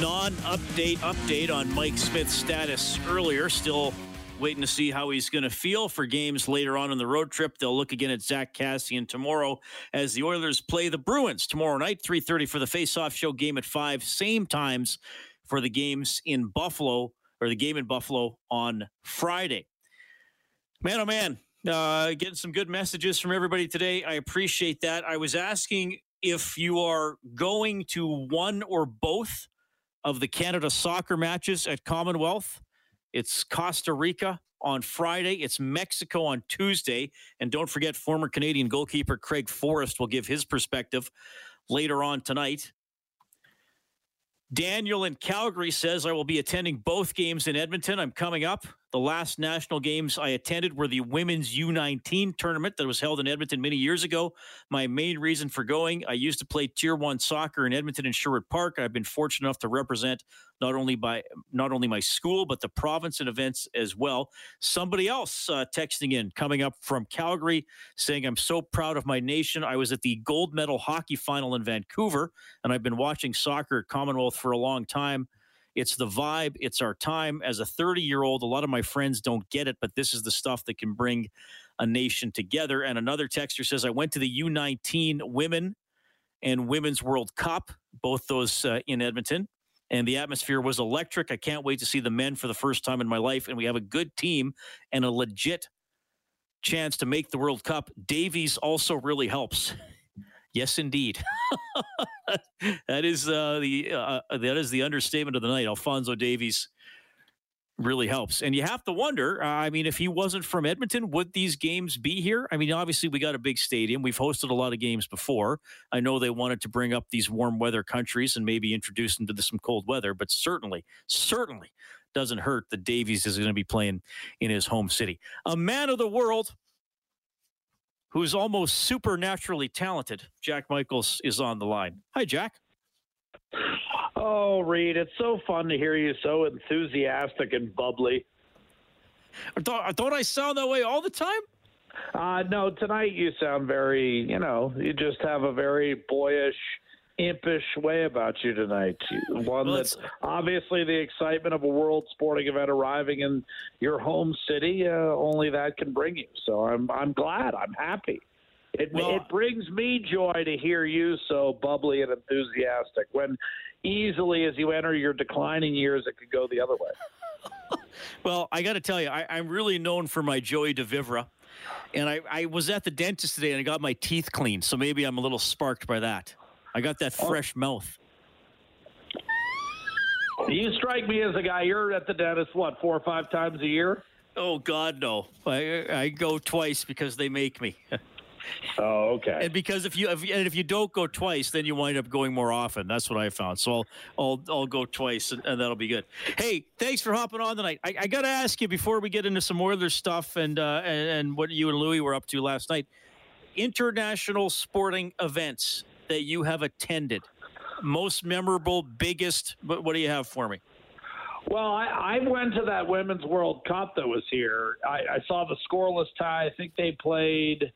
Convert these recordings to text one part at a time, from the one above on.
Non-update update on Mike Smith's status earlier. Still waiting to see how he's going to feel for games later on in the road trip. They'll look again at Zack Kassian tomorrow as the Oilers play the Bruins tomorrow night, 3.30 for the face-off show game at 5, same times for the games in Buffalo, or the game in Buffalo on Friday. Man, oh man, uh, getting some good messages from everybody today. I appreciate that. I was asking if you are going to one or both of the Canada soccer matches at Commonwealth. It's Costa Rica on Friday. It's Mexico on Tuesday. And don't forget, former Canadian goalkeeper Craig Forrest will give his perspective later on tonight. Daniel in Calgary says, I will be attending both games in Edmonton. I'm coming up. The last national games I attended were the women's U19 tournament that was held in Edmonton many years ago. My main reason for going, I used to play tier one soccer in Edmonton and Sherwood Park. I've been fortunate enough to represent not only by not only my school, but the province in events as well. Somebody else uh, texting in, coming up from Calgary, saying, I'm so proud of my nation. I was at the gold medal hockey final in Vancouver, and I've been watching soccer at Commonwealth for a long time. It's the vibe. It's our time. As a 30 year old, a lot of my friends don't get it, but this is the stuff that can bring a nation together. And another texter says, I went to the U19 Women and Women's World Cup, both those uh, in Edmonton. And the atmosphere was electric. I can't wait to see the men for the first time in my life. And we have a good team and a legit chance to make the World Cup. Davies also really helps. Yes, indeed. that is uh, the uh, that is the understatement of the night. Alfonso Davies really helps, and you have to wonder. Uh, I mean, if he wasn't from Edmonton, would these games be here? I mean, obviously we got a big stadium. We've hosted a lot of games before. I know they wanted to bring up these warm weather countries and maybe introduce them to some cold weather, but certainly, certainly doesn't hurt that Davies is going to be playing in his home city. A man of the world who's almost supernaturally talented. Jack Michaels is on the line. Hi, Jack. Oh, Reed, it's so fun to hear you so enthusiastic and bubbly. Don't, don't I sound that way all the time? Uh, no, tonight you sound very, you know, you just have a very boyish, impish way about you tonight. One Well, that's obviously the excitement of a world sporting event arriving in your home city. Uh, only that can bring you. So I'm I'm glad. I'm happy. It Well- it brings me joy to hear you so bubbly and enthusiastic. When easily as you enter your declining years, it could go the other way. Well, I got to tell you, I, I'm really known for my joie de vivre. And I, I was at the dentist today and I got my teeth cleaned. So maybe I'm a little sparked by that. I got that fresh mouth. You strike me as a guy. You're at the dentist what four or five times a year. Oh, God, no. I, I go twice because they make me. Oh, okay. And because if you if, and if you don't go twice, then you wind up going more often. That's what I found. So I'll I'll, I'll go twice, and, and that'll be good. Hey, thanks for hopping on tonight. I, I got to ask you before we get into some Oilers stuff and, uh, and and what you and Louie were up to last night. International sporting events that you have attended, most memorable, biggest. What, what do you have for me? Well, I, I went to that Women's World Cup that was here. I, I saw the scoreless tie. I think they played.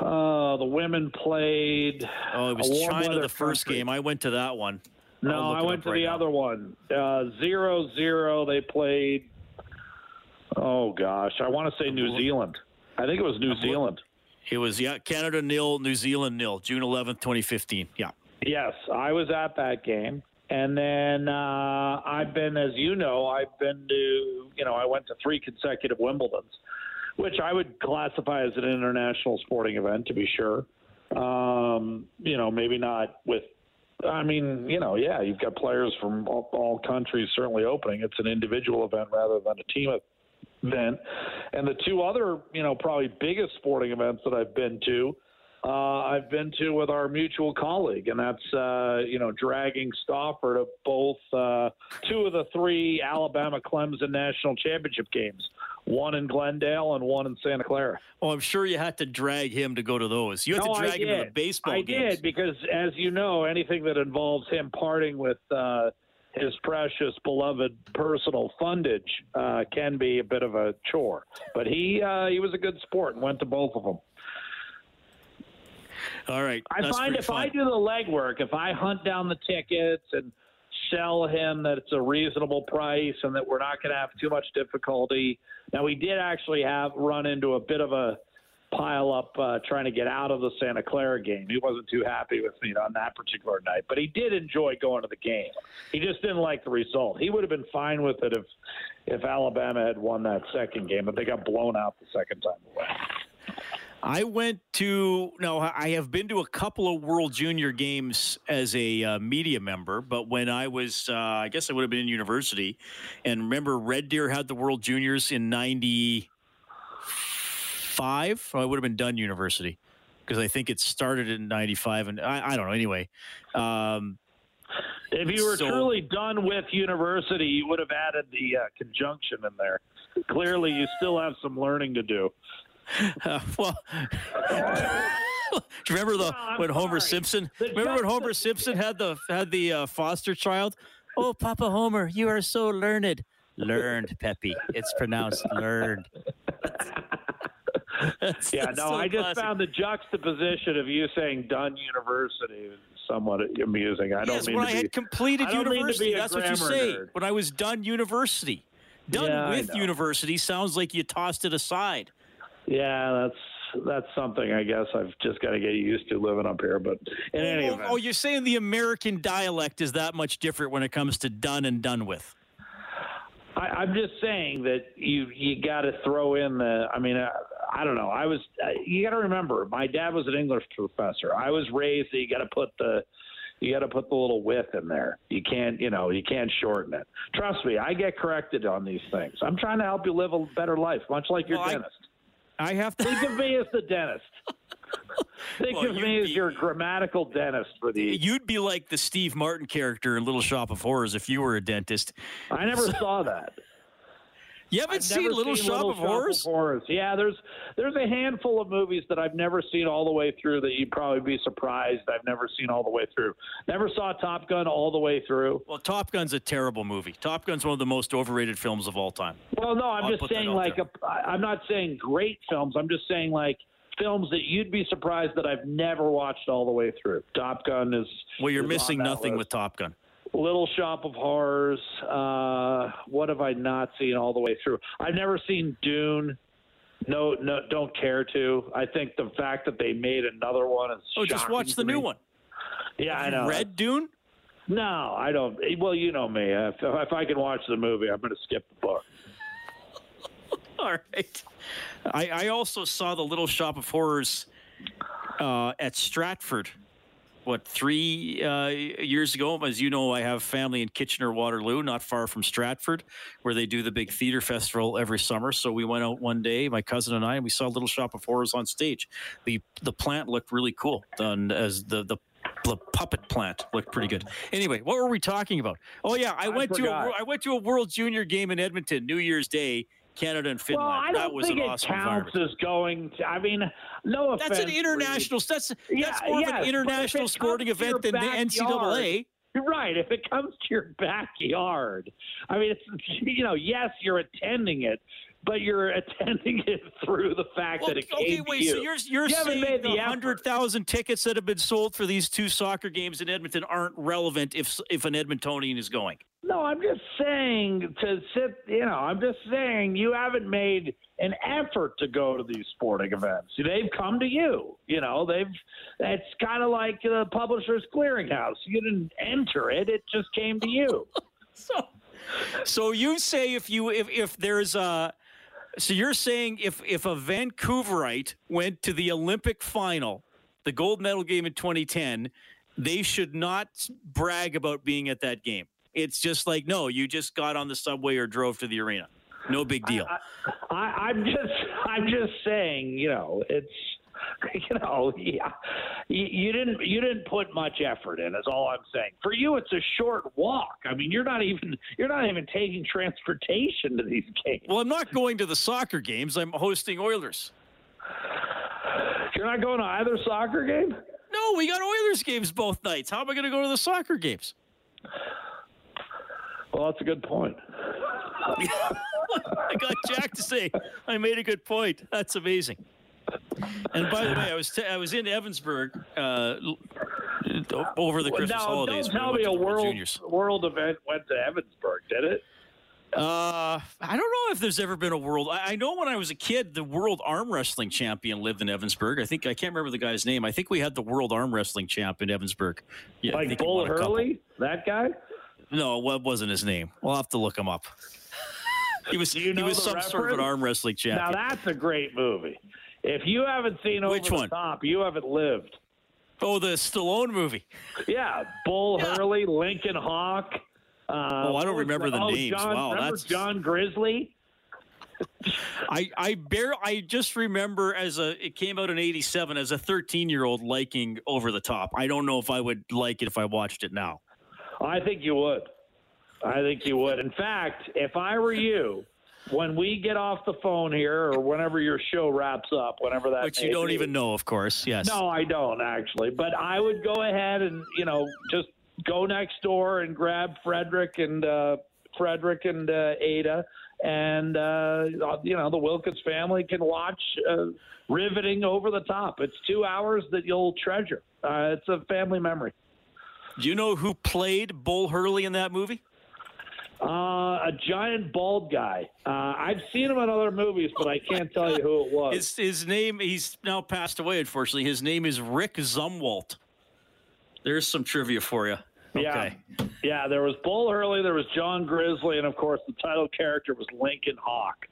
Uh, the women played. Oh, it was China the first country. game. I went to that one. No, I went to right the now. other one. Uh, zero zero. They played. Oh gosh, I want to say New Zealand. I think it was New Zealand. It was yeah, Canada nil, New Zealand nil, June eleventh, twenty fifteen. Yeah. Yes, I was at that game. And then uh, I've been, as you know, I've been to, you know, I went to three consecutive Wimbledons, which I would classify as an international sporting event, to be sure. Um, you know, maybe not with, I mean, you know, yeah, you've got players from all, all countries certainly opening. It's an individual event rather than a team event. And the two other, you know, probably biggest sporting events that I've been to uh, I've been to with our mutual colleague, and that's uh, you know dragging Stauffer to both uh, two of the three Alabama Clemson national championship games, one in Glendale and one in Santa Clara. Oh, I'm sure you had to drag him to go to those. You had no, to drag him to the baseball game. I games. did because, as you know, anything that involves him parting with. His precious, beloved personal fundage uh, can be a bit of a chore, but he uh, he was a good sport and went to both of them. All right. I find if fun. I do the legwork, if I hunt down the tickets and sell him that it's a reasonable price and that we're not going to have too much difficulty. Now we did actually have run into a bit of a pile up uh, trying to get out of the Santa Clara game. He wasn't too happy with me on that particular night, but he did enjoy going to the game. He just didn't like the result. He would have been fine with it if if Alabama had won that second game, but they got blown out the second time away. I went to no, I have been to a couple of World Junior games as a uh, media member, but when I was, uh, I guess I would have been in university, and remember Red Deer had the World Juniors in '95. I would have been done university because I think it started in '95, and I, I don't know. Anyway, um, If you were So- truly done with university, you would have added the uh, conjunction in there. Clearly, you still have some learning to do. Uh, well, do you remember the No, when Homer sorry. Simpson? The remember when Homer Simpson had the had the uh, foster child? Oh, Papa Homer, you are so learned. Learned, Peppy. It's pronounced learned. That's- Yeah, that's no, so I just classic. found the juxtaposition of you saying Dunn University somewhat amusing. I don't yes, mean when to I be. had completed I don't mean to be university. That's what you say. nerd. When I was done university. Done Yeah, with university sounds like you tossed it aside. Yeah, that's that's something I guess I've just got to get used to living up here. But in oh, any oh, event, oh, you're saying the American dialect is that much different when it comes to done and done with. I, I'm just saying that you you got to throw in the. I mean, I, I don't know. I was. uh, You got to remember, my dad was an English professor. I was raised that you got to put the. You got to put the little width in there. You can't, you know, you can't shorten it. Trust me, I get corrected on these things. I'm trying to help you live a better life, much like your Well, I- dentist. I have to. Think of me as the dentist. Think Well, of me as be- your grammatical dentist for the. You'd be like the Steve Martin character in Little Shop of Horrors if you were a dentist. I never saw that. You haven't I've seen Little seen Shop Little of Horrors? Horrors. Yeah, there's there's a handful of movies that I've never seen all the way through that you'd probably be surprised I've never seen all the way through. Never saw Top Gun all the way through. Well, Top Gun's a terrible movie. Top Gun's one of the most overrated films of all time. Well, no, I'm I'll just saying like there. a, I- I'm not saying great films. I'm just saying like films that you'd be surprised that I've never watched all the way through. Top Gun is Well, you're is missing nothing list. with Top Gun. Little Shop of Horrors. Uh, what have I not seen all the way through? I've never seen Dune. No, no, don't care to. I think the fact that they made another one is. Oh, just watch the new one. Yeah, I know. Red Dune? No, I don't. Well, you know me. If, if I can watch the movie, I'm going to skip the book. All right. I, I also saw the Little Shop of Horrors uh, at Stratford. What three uh, years ago? As you know, I have family in Kitchener Waterloo, not far from Stratford, where they do the big theater festival every summer. So we went out one day, my cousin and I, and we saw Little Shop of Horrors on stage. the The plant looked really cool, done as the the the puppet plant looked pretty good. Anyway, what were we talking about? Oh yeah, I, I went to forgot. a, I went to a World Junior game in Edmonton, New Year's Day, Canada and Finland. Well, I that don't was think an it awesome counts as going. To, I mean, no offense. That's an international. That's that's Yeah, more yes, of an international sporting event than the NCAA. You're right. If it comes to your backyard, I mean, it's you know, yes, you're attending it, but you're attending it through the fact Well, that it okay, came wait. to you. So you're you're You saying made the the hundred thousand tickets that have been sold for these two soccer games in Edmonton aren't relevant if if an Edmontonian is going? No, I'm just saying to sit. You know, I'm just saying you haven't made an effort to go to these sporting events. They've come to you. You know, they've. It's kind of like the Publishers Clearinghouse. You didn't enter it; it just came to you. so, so you say if you if if there's a. So you're saying if if a Vancouverite went to the Olympic final, the gold medal game in 2010, they should not brag about being at that game. It's just like no, you just got on the subway or drove to the arena. No big deal. I, I'm just I'm just saying, you know, it's you know, yeah, you, you, didn't you didn't put much effort in. Is all I'm saying. For you, it's a short walk. I mean, you're not even you're not even taking transportation to these games. Well, I'm not going to the soccer games. I'm hosting Oilers. You're not going to either soccer game. No, we got Oilers games both nights. How am I going to go to the soccer games? Well, that's a good point. I got Jack to say I made a good point. That's amazing. And by the way, I was t- I was in Evansburg uh, over the Christmas now, holidays. Don't tell me a world Juniors. world event went to Evansburg, did it? Uh, I don't know if there's ever been a world. I, I know when I was a kid, the world arm wrestling champion lived in Evansburg. I think I can't remember the guy's name. I think we had the world arm wrestling champ in Evansburg. Yeah, like Bull Hurley, that guy. No, what wasn't his name? We'll have to look him up. He was you know he was some reference? sort of an arm wrestling champion. Now that's a great movie. If you haven't seen Over Which the one? Top, you haven't lived. Oh, the Stallone movie. Yeah, Bull yeah. Hurley, Lincoln Hawk. Uh, oh, I don't remember the oh, names. John, wow, that's John Grizzly. I I bear I just remember as a it came out in '87 as a 13 year old liking Over the Top. I don't know if I would like it if I watched it now. I think you would. I think you would. In fact, if I were you, when we get off the phone here or whenever your show wraps up, whenever that Which you don't be, even know, of course. Yes. No, I don't actually. But I would go ahead and, you know, just go next door and grab Frederick and uh Frederick and uh, Ada and uh, you know the Wilkins family can watch uh, riveting over the top. It's two hours that you'll treasure. Uh, it's a family memory. Do you know who played Bull Hurley in that movie? Uh, a giant bald guy. Uh, I've seen him in other movies, but I can't tell you who it was. His, his name, he's now passed away, unfortunately. His name is Rick Zumwalt. There's some trivia for you. Okay. Yeah. yeah, there was Bull Hurley, there was John Grizzly, and of course the title character was Lincoln Hawk.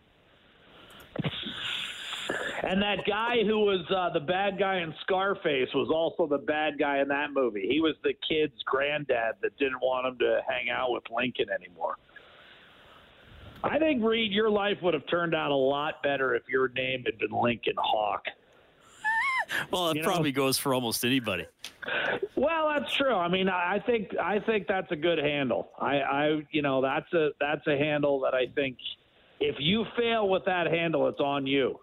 And that guy who was uh, the bad guy in Scarface was also the bad guy in that movie. He was the kid's granddad that didn't want him to hang out with Lincoln anymore. I think Reed, your life would have turned out a lot better if your name had been Lincoln Hawk. well, it you probably know? goes for almost anybody. Well, that's true. I mean, I think I think that's a good handle. I, I you know, that's a that's a handle that I think if you fail with that handle, it's on you.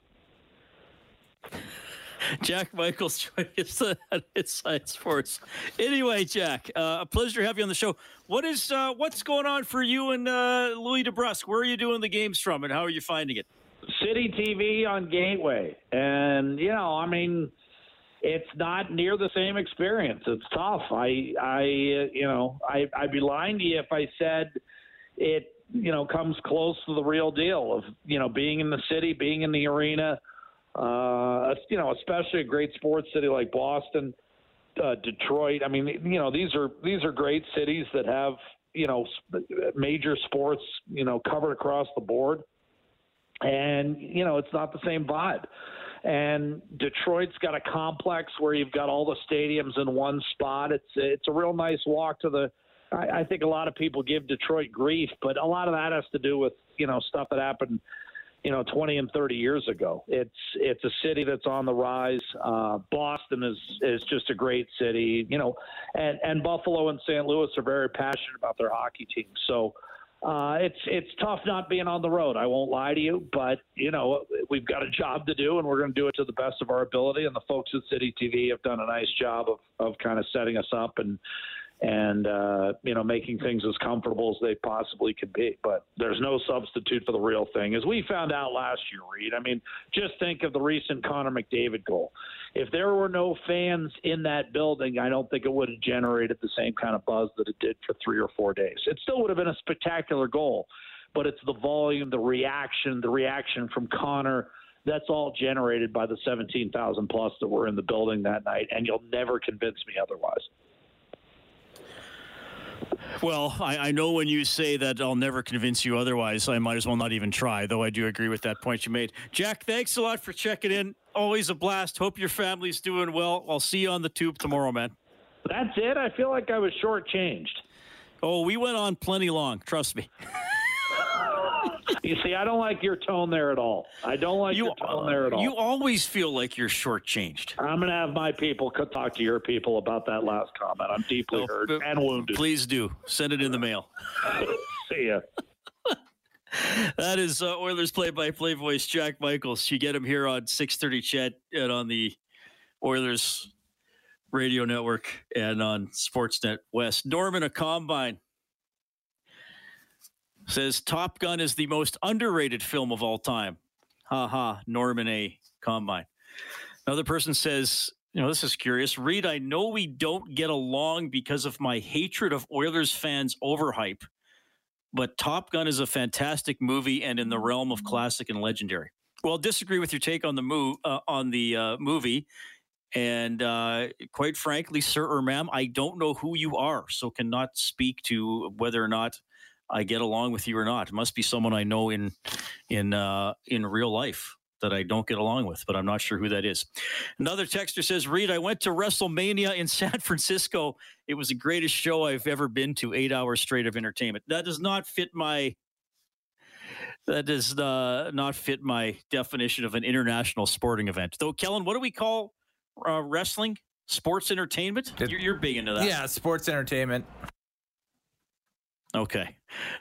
Jack Michaels joining us at Inside Sports. Anyway, Jack, uh, a pleasure to have you on the show. What is uh, what's going on for you and uh, Louie DeBrusk? Where are you doing the games from, and how are you finding it? City TV on Gateway, and you know, I mean, it's not near the same experience. It's tough. I, I, you know, I, I'd be lying to you if I said it, you know, comes close to the real deal of you know being in the city, being in the arena uh, you know, especially a great sports city like Boston, uh, Detroit. I mean, you know, these are these are great cities that have you know major sports you know covered across the board, and you know it's not the same vibe. And Detroit's got a complex where you've got all the stadiums in one spot. It's it's a real nice walk to the. I, I think a lot of people give Detroit grief, but a lot of that has to do with you know stuff that happened you know 20 and 30 years ago. It's it's a city that's on the rise. Uh, Boston is is just a great city, you know, and and Buffalo and St. Louis are very passionate about their hockey team. So. Uh, it's it's tough not being on the road. I won't lie to you, but you know we've got a job to do, and we're going to do it to the best of our ability. And the folks at City TV have done a nice job of of kind of setting us up and and uh, you know making things as comfortable as they possibly could be. But there's no substitute for the real thing, as we found out last year. Reed, I mean, just think of the recent Connor McDavid goal. If there were no fans in that building, I don't think it would have generated the same kind of buzz that it did for three or four days. It still would have been a spectacular goal, but it's the volume, the reaction, the reaction from Connor that's all generated by the 17,000 plus that were in the building that night, and you'll never convince me otherwise. Well, I, I, know when you say that I'll never convince you otherwise, I might as well not even try, though I do agree with that point you made. Jack, thanks a lot for checking in. Always a blast. Hope your family's doing well. I'll see you on the tube tomorrow, man. That's it? I feel like I was shortchanged. Oh, we went on plenty long. Trust me. you see, I don't like your tone there at all. I don't like you, your tone there at all. You always feel like you're shortchanged. I'm going to have my people talk to your people about that last comment. I'm deeply oh, hurt and wounded. Please do. Send it in the mail. See ya. that is uh, Oilers play-by-play voice Jack Michaels. You get him here on 6:30 CHED and on the Oilers radio network and on Sportsnet West. Norman, a combine says Top Gun is the most underrated film of all time. Ha ha, Norman A. Combine. Another person says, you know, this is curious. Reed, I know we don't get along because of my hatred of Oilers fans' overhype, but Top Gun is a fantastic movie and in the realm of classic and legendary. Well, disagree with your take on the move uh, on the uh, movie. And uh, quite frankly, sir or ma'am, I don't know who you are, so cannot speak to whether or not I get along with you or not. It must be someone I know in in uh, in real life that I don't get along with, but I'm not sure who that is. Another texter says, Reed, I went to WrestleMania in San Francisco. It was the greatest show I've ever been to, eight hours straight of entertainment. That does not fit my that does uh, not fit my definition of an international sporting event. Though, Kellen, what do we call uh, wrestling? Sports entertainment? You're, you're big into that. Yeah, sports entertainment. Okay,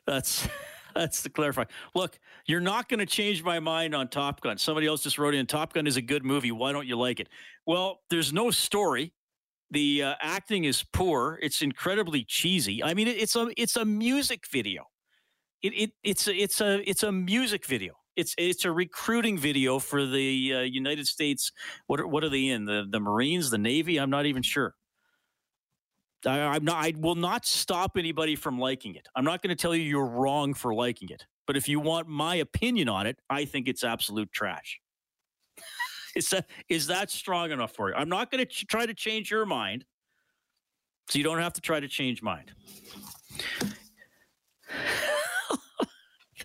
that's that's to clarify. Look, you're not going to change my mind on Top Gun. Somebody else just wrote in Top Gun is a good movie. Why don't you like it? Well, there's no story. The uh, acting is poor. It's incredibly cheesy. I mean, it, it's a it's a music video. It, it it's a, it's a it's a music video. It's it's a recruiting video for the uh, United States. What are, what are they in? The the Marines, the Navy? I'm not even sure. I, am not. I will not stop anybody from liking it. I'm not going to tell you you're wrong for liking it. But if you want my opinion on it, I think it's absolute trash. is that is that strong enough for you? I'm not going to ch- try to change your mind, so you don't have to try to change mine.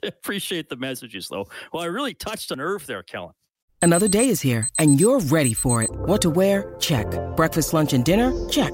Appreciate the messages, though. Well, I really touched a nerve there, Kellen. Another day is here, and you're ready for it. What to wear? Check. Breakfast, lunch, and dinner? Check.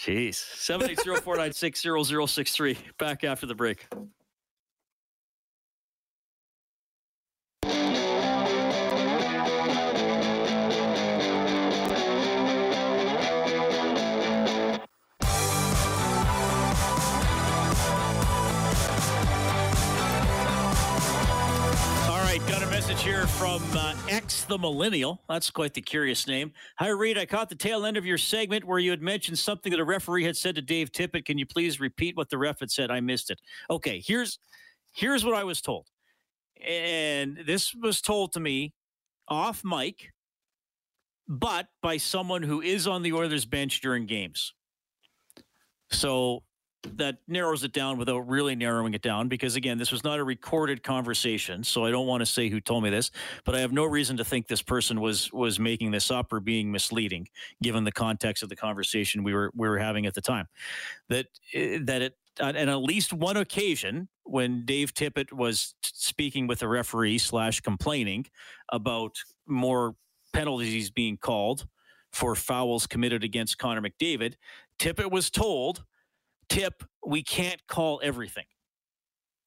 Jeez. 780-496-0063. Back after the break. From uh, X the Millennial. That's quite the curious name. Hi, Reed. I caught the tail end of your segment where you had mentioned something that a referee had said to Dave Tippett. Can you please repeat what the ref had said? I missed it. Okay, here's here's what I was told, and this was told to me off mic, but by someone who is on the Oilers bench during games. So that narrows it down without really narrowing it down because again this was not a recorded conversation so i don't want to say who told me this but i have no reason to think this person was was making this up or being misleading given the context of the conversation we were we were having at the time. That eh, that it on at least one occasion when dave tippett was speaking with a referee slash complaining about more penalties being called for fouls committed against connor mcdavid tippett was told tip we can't call everything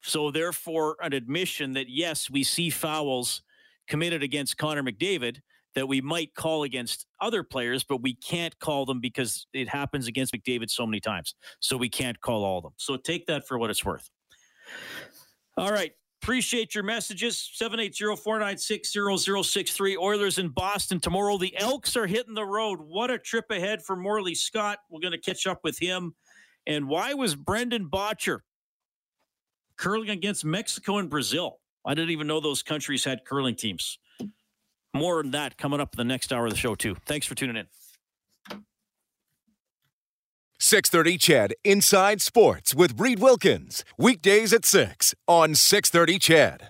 So, therefore, an admission that yes, we see fouls committed against Connor McDavid that we might call against other players, but we can't call them because it happens against McDavid so many times. So we can't call all of them. So take that for what it's worth. All right. Appreciate your messages. 780-496-0063. Oilers in Boston tomorrow. The Elks are hitting the road. What a trip ahead for Morley Scott. We're going to catch up with him. And why was Brendan Bottcher curling against Mexico and Brazil? I didn't even know those countries had curling teams. More than that coming up in the next hour of the show, too. Thanks for tuning in. 630 CHED Inside Sports with Reed Wilkins. Weekdays at 6 on 630 CHED.